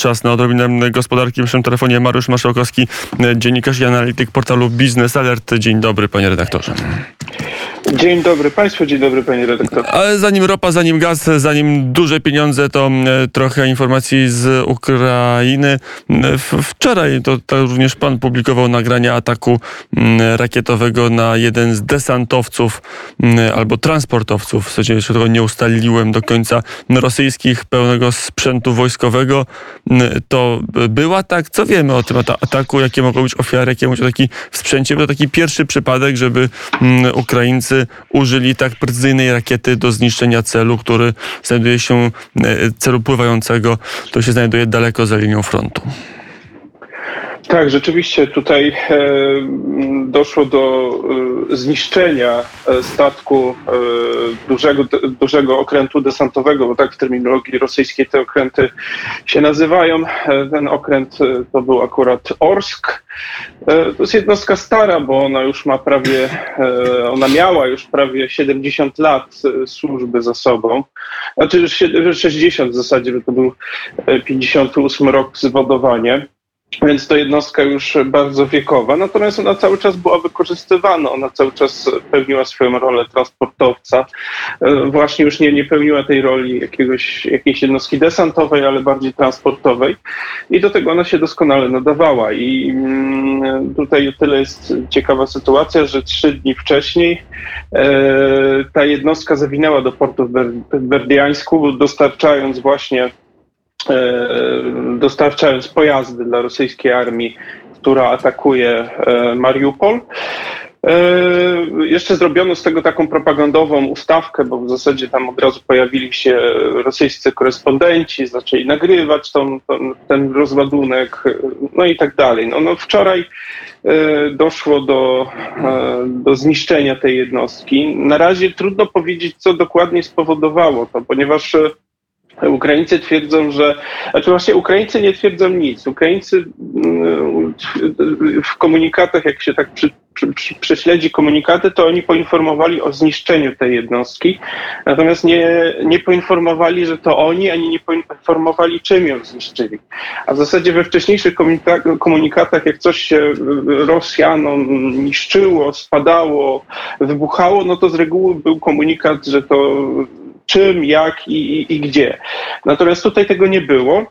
Czas na odrobinę gospodarki. W naszym telefonie Mariusz Maszałkowski, dziennikarz i analityk portalu Biznes Alert. Dzień dobry, panie redaktorze. Dzień dobry Państwu, dzień dobry Panie redaktorze. Ale zanim ropa, zanim gaz, zanim duże pieniądze, to e, trochę informacji z Ukrainy. E, wczoraj to, to również Pan publikował nagrania ataku rakietowego na jeden z desantowców albo transportowców, w sensie jeszcze tego nie ustaliłem do końca, rosyjskich pełnego sprzętu wojskowego. To był atak? Co wiemy o tym ataku? Jakie mogą być ofiary? Jakie taki w sprzęcie? To taki pierwszy przypadek, żeby Ukraińcy użyli tak precyzyjnej rakiety do zniszczenia celu, który znajduje się, e, celu pływającego, to się znajduje daleko za linią frontu. Tak, rzeczywiście tutaj e, doszło do e, zniszczenia e, statku dużego, dużego okrętu desantowego, bo tak w terminologii rosyjskiej te okręty się nazywają. Ten okręt to był akurat Orsk. To jest jednostka stara, bo ona już ma prawie, ona miała już prawie 70 lat służby za sobą. Znaczy 60 w zasadzie, bo to był 58 rok zwodowania. Więc to jednostka już bardzo wiekowa, natomiast ona cały czas była wykorzystywana, ona cały czas pełniła swoją rolę transportowca. E, właśnie już nie, nie pełniła tej roli jakiegoś, jakiejś jednostki desantowej, ale bardziej transportowej i do tego ona się doskonale nadawała. I mm, tutaj o tyle jest ciekawa sytuacja, że trzy dni wcześniej e, ta jednostka zawinęła do portu w Berdiańsku, dostarczając właśnie dostarczając pojazdy dla rosyjskiej armii, która atakuje e, Mariupol. E, jeszcze zrobiono z tego taką propagandową ustawkę, bo w zasadzie tam od razu pojawili się rosyjscy korespondenci, zaczęli nagrywać tą, tą, ten rozładunek, no i tak dalej. No, no wczoraj doszło do, do zniszczenia tej jednostki. Na razie trudno powiedzieć, co dokładnie spowodowało to, ponieważ Ukraińcy twierdzą, że. Znaczy właśnie Ukraińcy nie twierdzą nic. Ukraińcy mm, w komunikatach, jak się tak przy, przy, prześledzi komunikaty, to oni poinformowali o zniszczeniu tej jednostki, natomiast nie, nie poinformowali, że to oni, ani nie poinformowali, czym ją zniszczyli. A w zasadzie we wcześniejszych komunikatach, jak coś się Rosjanom niszczyło, spadało, wybuchało, no to z reguły był komunikat, że to czym, jak i, i, i gdzie. Natomiast tutaj tego nie było.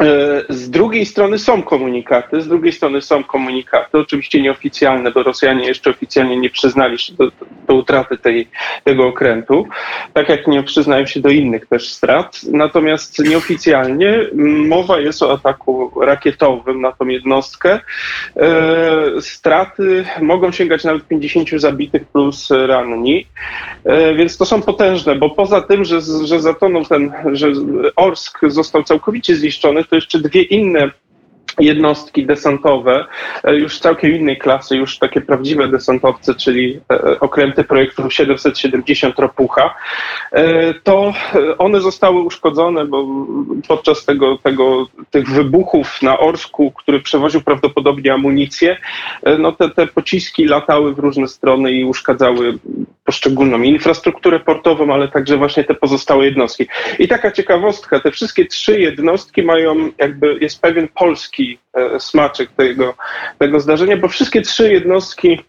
E, z drugiej strony są komunikaty, z drugiej strony są komunikaty, oczywiście nieoficjalne, bo Rosjanie jeszcze oficjalnie nie przyznali się do, do utraty tej, tego okrętu, tak jak nie przyznają się do innych też strat. Natomiast nieoficjalnie mowa jest o ataku rakietowym na tą jednostkę. E, straty mogą sięgać nawet 50 zabitych plus ranni, e, więc to są potężne, bo poza tym, że, że zatonął ten, że Orsk został całkowicie zniszczony, to jeszcze dwie inne jednostki desantowe, e, już całkiem innej klasy, już takie prawdziwe desantowce, czyli e, okręty projektu 770 Ropucha, e, to one zostały uszkodzone, bo podczas tego, tego, tych wybuchów na Orsku, który przewoził prawdopodobnie amunicję, no te, te pociski latały w różne strony i uszkadzały poszczególną infrastrukturę portową, ale także właśnie te pozostałe jednostki. I taka ciekawostka, te wszystkie trzy jednostki mają, jakby jest pewien polski e, smaczek tego, tego zdarzenia, bo wszystkie trzy jednostki,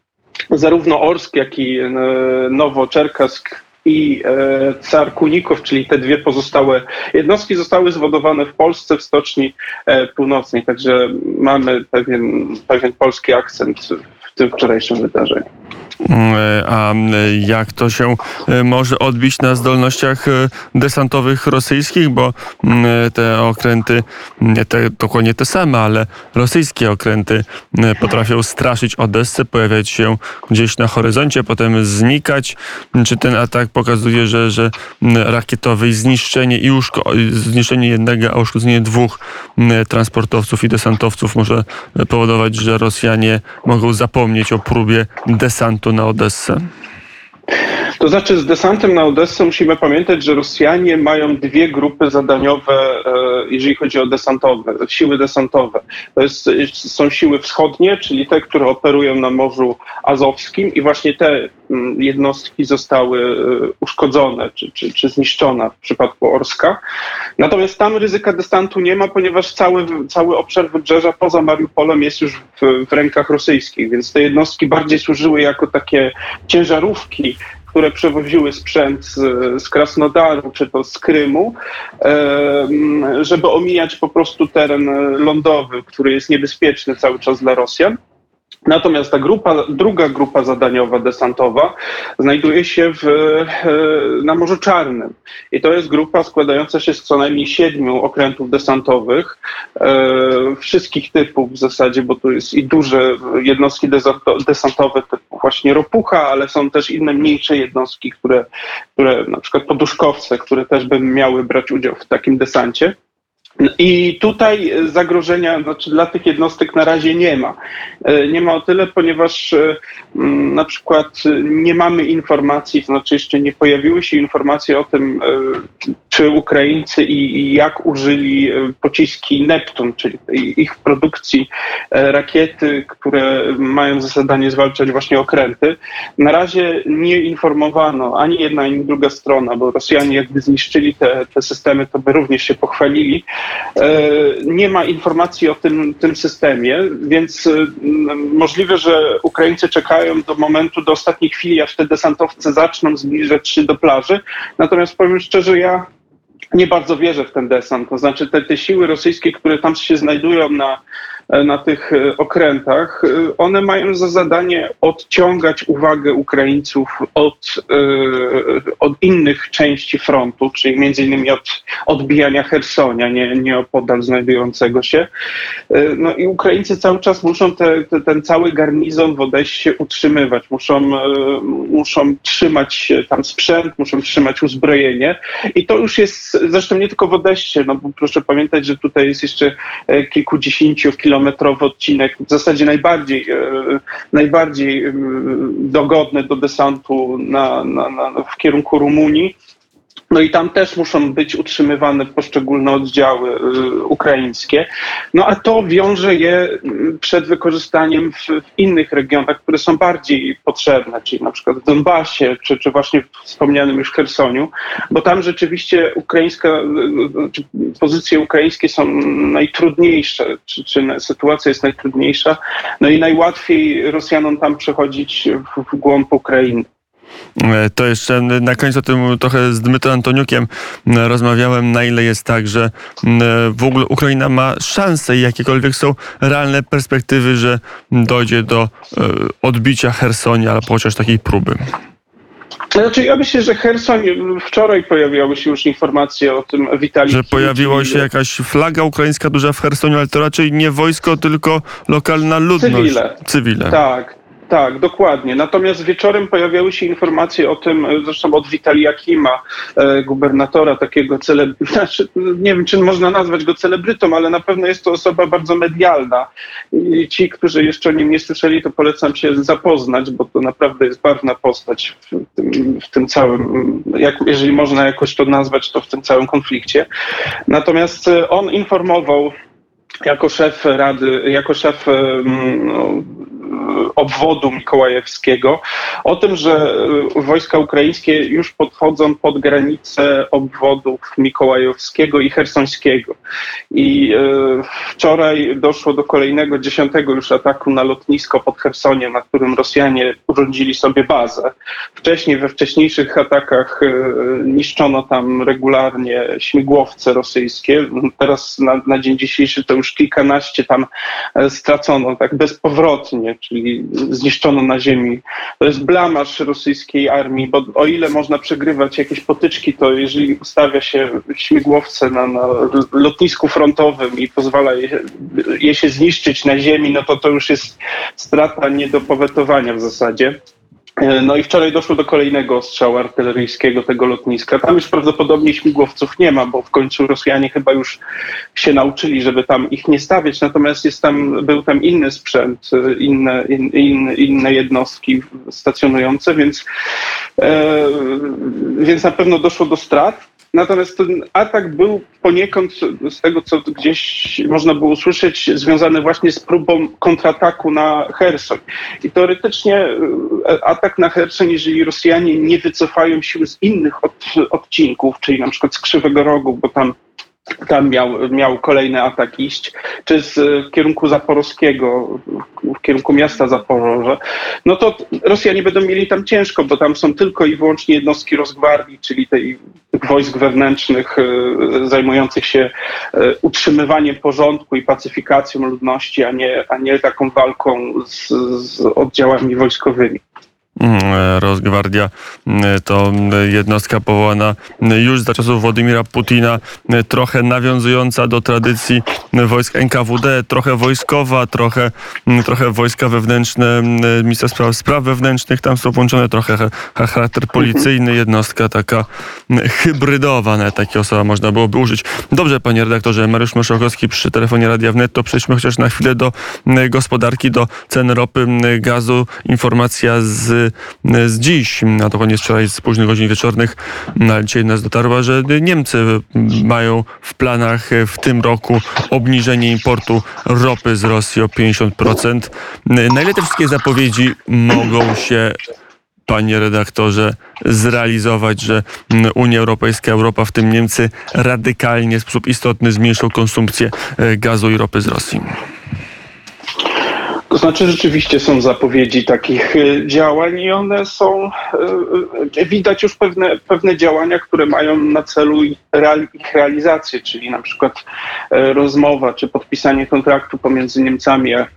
zarówno Orsk, jak i e, Nowoczerkask i e, Car Kunikow, czyli te dwie pozostałe jednostki, zostały zwodowane w Polsce, w Stoczni Północnej. Także mamy pewien, pewien polski akcent w tym wczorajszym wydarzeniu. E, a e, jak to się e, może odbić na zdolnościach desantowych rosyjskich, bo te okręty, nie te, dokładnie te same, ale rosyjskie okręty potrafią straszyć Odessę, pojawiać się gdzieś na horyzoncie, potem znikać. Czy ten atak pokazuje, że, że rakietowe zniszczenie i uszko- zniszczenie jednego, a uszkodzenie dwóch transportowców i desantowców może powodować, że Rosjanie mogą zapomnieć o próbie desantu na Odessę? To znaczy z desantem na Odessę musimy pamiętać, że Rosjanie mają dwie grupy zadaniowe, e, jeżeli chodzi o desantowe, siły desantowe. To jest, są siły wschodnie, czyli te, które operują na Morzu Azowskim i właśnie te mm, jednostki zostały e, uszkodzone czy, czy, czy zniszczone w przypadku Orska. Natomiast tam ryzyka desantu nie ma, ponieważ cały, cały obszar wybrzeża poza Mariupolem jest już w, w rękach rosyjskich, więc te jednostki bardziej służyły jako takie ciężarówki które przewoziły sprzęt z, z Krasnodaru czy to z Krymu, żeby omijać po prostu teren lądowy, który jest niebezpieczny cały czas dla Rosjan. Natomiast ta grupa, druga grupa zadaniowa desantowa znajduje się w, e, na Morzu Czarnym. I to jest grupa składająca się z co najmniej siedmiu okrętów desantowych, e, wszystkich typów w zasadzie, bo tu jest i duże jednostki desantowe typu właśnie ropucha, ale są też inne mniejsze jednostki, które, które na przykład poduszkowce, które też by miały brać udział w takim desancie. I tutaj zagrożenia znaczy dla tych jednostek na razie nie ma. E, nie ma o tyle, ponieważ e, na przykład nie mamy informacji, to znaczy jeszcze nie pojawiły się informacje o tym, e, czy Ukraińcy i, jak użyli pociski Neptun, czyli ich produkcji rakiety, które mają za zadanie zwalczać właśnie okręty. Na razie nie informowano ani jedna, ani druga strona, bo Rosjanie jakby zniszczyli te, te systemy, to by również się pochwalili nie ma informacji o tym, tym systemie, więc e, możliwe, że Ukraińcy czekają do momentu, do ostatniej chwili, aż te desantowce zaczną zbliżać się do plaży. Natomiast powiem szczerze, ja nie bardzo wierzę w ten desant. To znaczy te, te siły rosyjskie, które tam się znajdują na E, na tych e, okrętach, e, one mają za zadanie odciągać uwagę Ukraińców od, od innych części frontu, czyli między innymi od odbijania Hersonia, nie, nie opodal znajdującego się. No i Ukraińcy cały czas muszą te, te, ten cały garnizon w Odessie utrzymywać, muszą, muszą trzymać tam sprzęt, muszą trzymać uzbrojenie. I to już jest zresztą nie tylko w Odessie, no bo proszę pamiętać, że tutaj jest jeszcze kilkudziesięciu kilometrów kilometrowy odcinek, w zasadzie najbardziej, e, najbardziej e, dogodny do desantu na, na, na, w kierunku Rumunii. No i tam też muszą być utrzymywane poszczególne oddziały y, ukraińskie. No a to wiąże je y, przed wykorzystaniem w, w, innych regionach, które są bardziej potrzebne, czyli na przykład w Donbasie, czy, czy właśnie w wspomnianym już Chersoniu, bo tam rzeczywiście ukraińska, y, czy pozycje ukraińskie są najtrudniejsze, czy, czy sytuacja jest najtrudniejsza, no i najłatwiej Rosjanom tam przechodzić w, w głąb Ukrainy. E, to jeszcze na końcu o tym trochę z Dmytrem Antoniukiem rozmawiałem, na ile jest tak, że w ogóle Ukraina ma szanse i jakiekolwiek są realne perspektywy, że dojdzie do e, odbicia Hersonia, albo chociaż takiej próby. Znaczy, ja myślę, że Herson, wczoraj pojawiały się już informacje o tym Witalii. Że pojawiła się jakaś flaga ukraińska duża w Hersoniu, ale to raczej nie wojsko, tylko lokalna ludność. Cywile. Cywile. Tak. Tak, dokładnie. Natomiast wieczorem pojawiały się informacje o tym, zresztą od Witalia Kima, e, gubernatora takiego celebryty, znaczy, nie wiem, czy można nazwać go celebrytą, ale na pewno jest to osoba bardzo medialna. I ci, którzy jeszcze o nim nie słyszeli, to polecam się zapoznać, bo to naprawdę jest barwna postać w tym, w tym całym, jak, jeżeli można jakoś to nazwać, to w tym całym konflikcie. Natomiast e, on informował jako szef rady, jako szef no, obwodu mikołajewskiego o tym, że e, wojska ukraińskie już podchodzą pod granicę obwodów mikołajowskiego i hersońskiego. I e, wczoraj doszło do kolejnego, dziesiątego już ataku na lotnisko pod Hersoniem, na którym Rosjanie urządzili sobie bazę. Wcześniej, we wcześniejszych atakach e, niszczono tam regularnie śmigłowce rosyjskie. Teraz na, na dzień dzisiejszy to już kilkanaście tam stracono tak bezpowrotnie, czyli zniszczono na ziemi. To jest blamasz rosyjskiej armii, bo o ile można przegrywać jakieś potyczki, to jeżeli ustawia się śmigłowce na, na lotnisku frontowym i pozwala je, je się zniszczyć na ziemi, no to to już jest strata nie do powetowania w zasadzie. E, no i wczoraj doszło do kolejnego ostrzału artyleryjskiego tego lotniska. Tam już prawdopodobnie śmigłowców nie ma, bo w końcu Rosjanie chyba już się nauczyli, żeby tam ich nie stawiać. Natomiast jest tam, był tam inny sprzęt, e, inne, in, in, inne jednostki stacjonujące, więc, e, więc na pewno doszło do strat. Natomiast ten atak był poniekąd, z tego co gdzieś można było usłyszeć, związany właśnie z próbą kontrataku na Hersoń. I teoretycznie e, atak na Hersoń, jeżeli Rosjanie nie wycofają sił z innych od, odcinków, czyli na przykład z Krzywego Rogu, bo tam tam miał, miał kolejny atak iść, czy z w kierunku zaporowskiego, w kierunku miasta Zaporoże, no to Rosjanie będą mieli tam ciężko, bo tam są tylko i wyłącznie jednostki Rosgwardii, czyli tej wojsk wewnętrznych e, zajmujących się e, utrzymywaniem porządku i pacyfikacją ludności, a nie, a nie taką walką z, z oddziałami wojskowymi. Mm, e, Rosgwardia mm, to mm, jednostka powołana już za czasów Władimira Putina, trochę nawiązująca do tradycji wojsk NKWD, trochę wojskowa, trochę, trochę wojska wewnętrzne, Ministerstwa Spraw Wewnętrznych tam są włączone, trochę charakter policyjny, jednostka taka hybrydowa, nawet takie osoba można byłoby użyć. Dobrze, panie redaktorze, Mariusz Moszokowski przy telefonie Radia Wnet, to przejdźmy chociaż na chwilę do gospodarki, do cen ropy, gazu. Informacja z z dziś, a to koniec wczoraj z późnych godzin wieczornych, no, ale dzisiaj nas dotarła, że Niemcy mają w planach w tym roku obniżenie importu ropy z Rosji o 50%. Na ile te wszystkie zapowiedzi mogą się panie redaktorze, zrealizować, że Unia Europejska, Europa, w tym Niemcy, radykalnie, w sposób istotny zmniejszą konsumpcję e, gazu i ropy z Rosji? To znaczy rzeczywiście są zapowiedzi takich e, działań i one są, e, e, widać już pewne, pewne działania, które mają na celu ich realizację, czyli na przykład rozmowa czy podpisanie kontraktu pomiędzy Niemcami a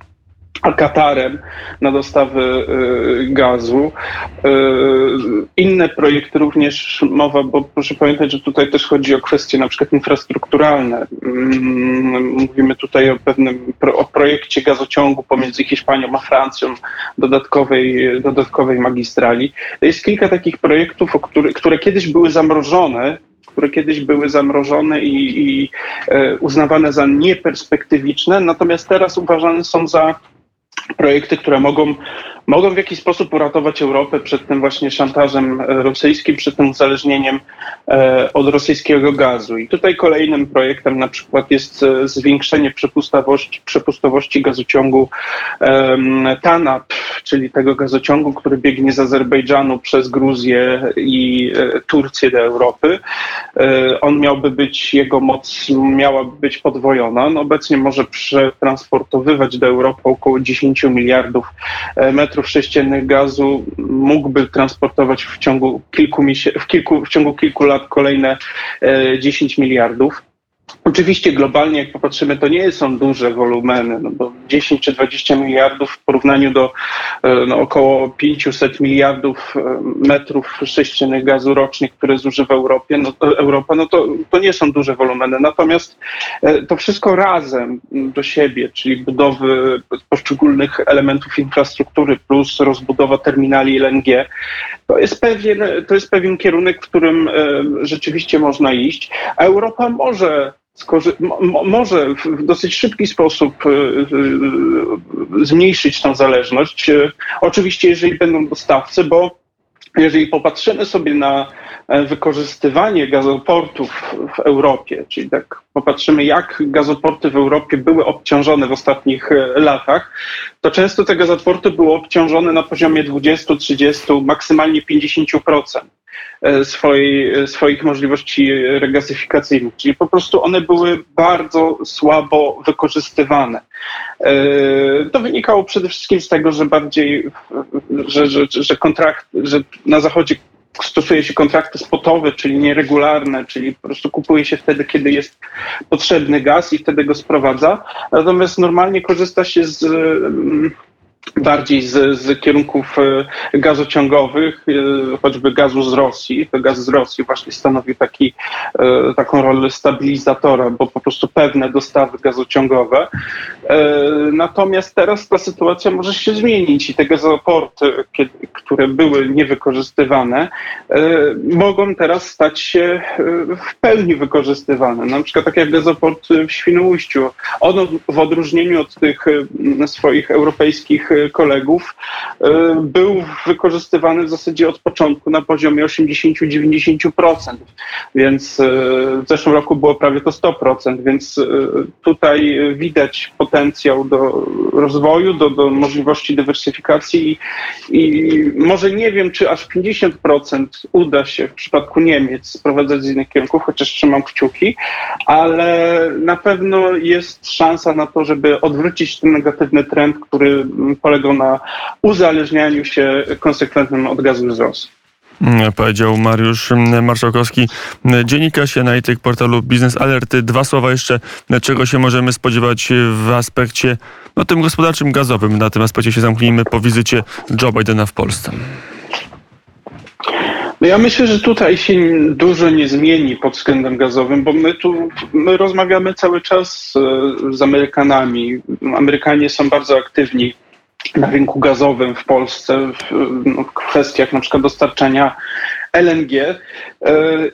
Katarem na dostawy y, gazu. Y, inne projekty również mowa, bo proszę pamiętać, że tutaj też chodzi o kwestie na przykład infrastrukturalne. Mm, mówimy tutaj o pewnym o projekcie gazociągu pomiędzy Hiszpanią a Francją, dodatkowej, dodatkowej magistrali. Jest kilka takich projektów, które, które kiedyś były zamrożone, które kiedyś były zamrożone i, i e, uznawane za nieperspektywiczne, natomiast teraz uważane są za projekty, które mogą, mogą w jakiś sposób uratować Europę przed tym właśnie szantażem rosyjskim, przed tym uzależnieniem e, od rosyjskiego gazu. I tutaj kolejnym projektem na przykład jest e, zwiększenie przepustowości, przepustowości gazociągu TANAP, czyli tego gazociągu, który biegnie z Azerbejdżanu przez Gruzję i e, Turcję do Europy. On miałby być, jego moc miałaby być podwojona. No obecnie może przetransportowywać do Europy około 10 10 miliardów e, metrów sześciennych gazu mógłby transportować w ciągu kilku, w kilku, w ciągu kilku lat kolejne 10 e, miliardów. Oczywiście globalnie, jak popatrzymy, to nie są duże wolumeny, no bo 10 czy 20 miliardów w porównaniu do e, no, około 500 miliardów e, metrów sześciennych gazu rocznie, które zużywa Europie, no, Europa, no to, to nie są duże wolumeny. Natomiast e, to wszystko razem do siebie, czyli budowy poszczególnych elementów infrastruktury plus rozbudowa terminali LNG, to jest pewien, to jest pewien kierunek, w którym rzeczywiście można iść, a Europa może może w dosyć szybki sposób e, e, zmniejszyć tą zależność. E, oczywiście, jeżeli będą dostawcy, bo jeżeli popatrzymy sobie na wykorzystywanie gazoportów w Europie, czyli tak popatrzymy, jak gazoporty w Europie były obciążone w ostatnich latach, to często te gazoporty były obciążone na poziomie 20, 30, maksymalnie 50%. E, swojej, e, swoich możliwości regazyfikacyjnych, czyli po prostu one były bardzo słabo wykorzystywane. E, to wynikało przede wszystkim z tego, że bardziej, że, że, że kontrakt, że na zachodzie stosuje się kontrakty spotowe, czyli nieregularne, czyli po prostu kupuje się wtedy, kiedy jest potrzebny gaz i wtedy go sprowadza. Natomiast normalnie korzysta się z bardziej z, z kierunków e, gazociągowych, e, choćby gazu z Rosji. To gaz z Rosji właśnie stanowi taki, e, taką rolę stabilizatora, bo po prostu pewne dostawy gazociągowe. Natomiast teraz ta sytuacja może się zmienić i te gazoporty, które były niewykorzystywane, mogą teraz stać się w pełni wykorzystywane. Na przykład tak jak gazoport w Świnoujściu. Ono w odróżnieniu od tych swoich europejskich kolegów, e, był wykorzystywany w zasadzie od początku na poziomie 80-90%, więc e, w zeszłym roku było prawie to 100%, więc e, tutaj widać potencjał do rozwoju, do, do możliwości dywersyfikacji i, i może nie wiem, czy aż 50% uda się w przypadku Niemiec sprowadzać z innych kierunków, chociaż trzymam kciuki, ale na pewno jest szansa na to, żeby odwrócić ten negatywny trend, który polegał na uzależnianiu się konsekwentnym od gazu z Rosji. Mm, powiedział Mariusz Marszałkowski, dziennikarz analityk portalu Biznes Alerty. Dwa słowa jeszcze, czego się możemy spodziewać w aspekcie no, tym gospodarczym, gazowym. Na tym aspekcie się zamknijmy po wizycie Joe Bidena w Polsce. No ja myślę, że tutaj się dużo nie zmieni pod względem gazowym, bo my tu my rozmawiamy cały czas e, z Amerykanami. Amerykanie są bardzo aktywni na rynku gazowym w Polsce w, no, w kwestiach na przykład dostarczania LNG. E,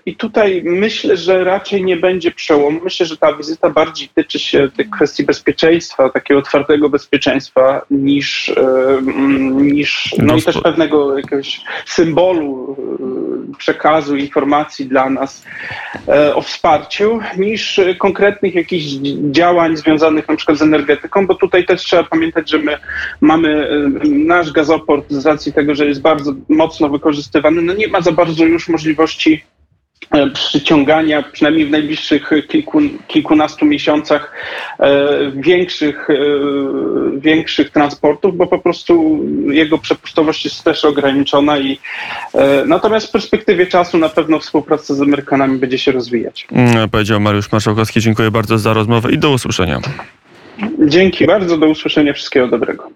I tutaj myślę, że raczej nie będzie przełomu. Myślę, że ta wizyta bardziej tyczy się tych kwestii bezpieczeństwa, takiego otwartego bezpieczeństwa, niż, e, niż no i też pewnego jakiegoś symbolu e, przekazu, informacji dla nas o wsparciu, niż konkretnych jakichś działań związanych na przykład z energetyką, bo tutaj też trzeba pamiętać, że my mamy nasz gazoport z racji tego, że jest bardzo mocno wykorzystywany, no nie ma za bardzo już możliwości e, przyciągania, przynajmniej w najbliższych kilku, kilkunastu miesiącach, e, większych, e, większych transportów, bo po prostu jego przepustowość jest też ograniczona i natomiast w perspektywie czasu na pewno współpraca z Amerykanami będzie się rozwijać. Mm, powiedział Mariusz Marszałkowski. Dziękuję bardzo za rozmowę i do usłyszenia. Dzięki bardzo, do usłyszenia, wszystkiego dobrego.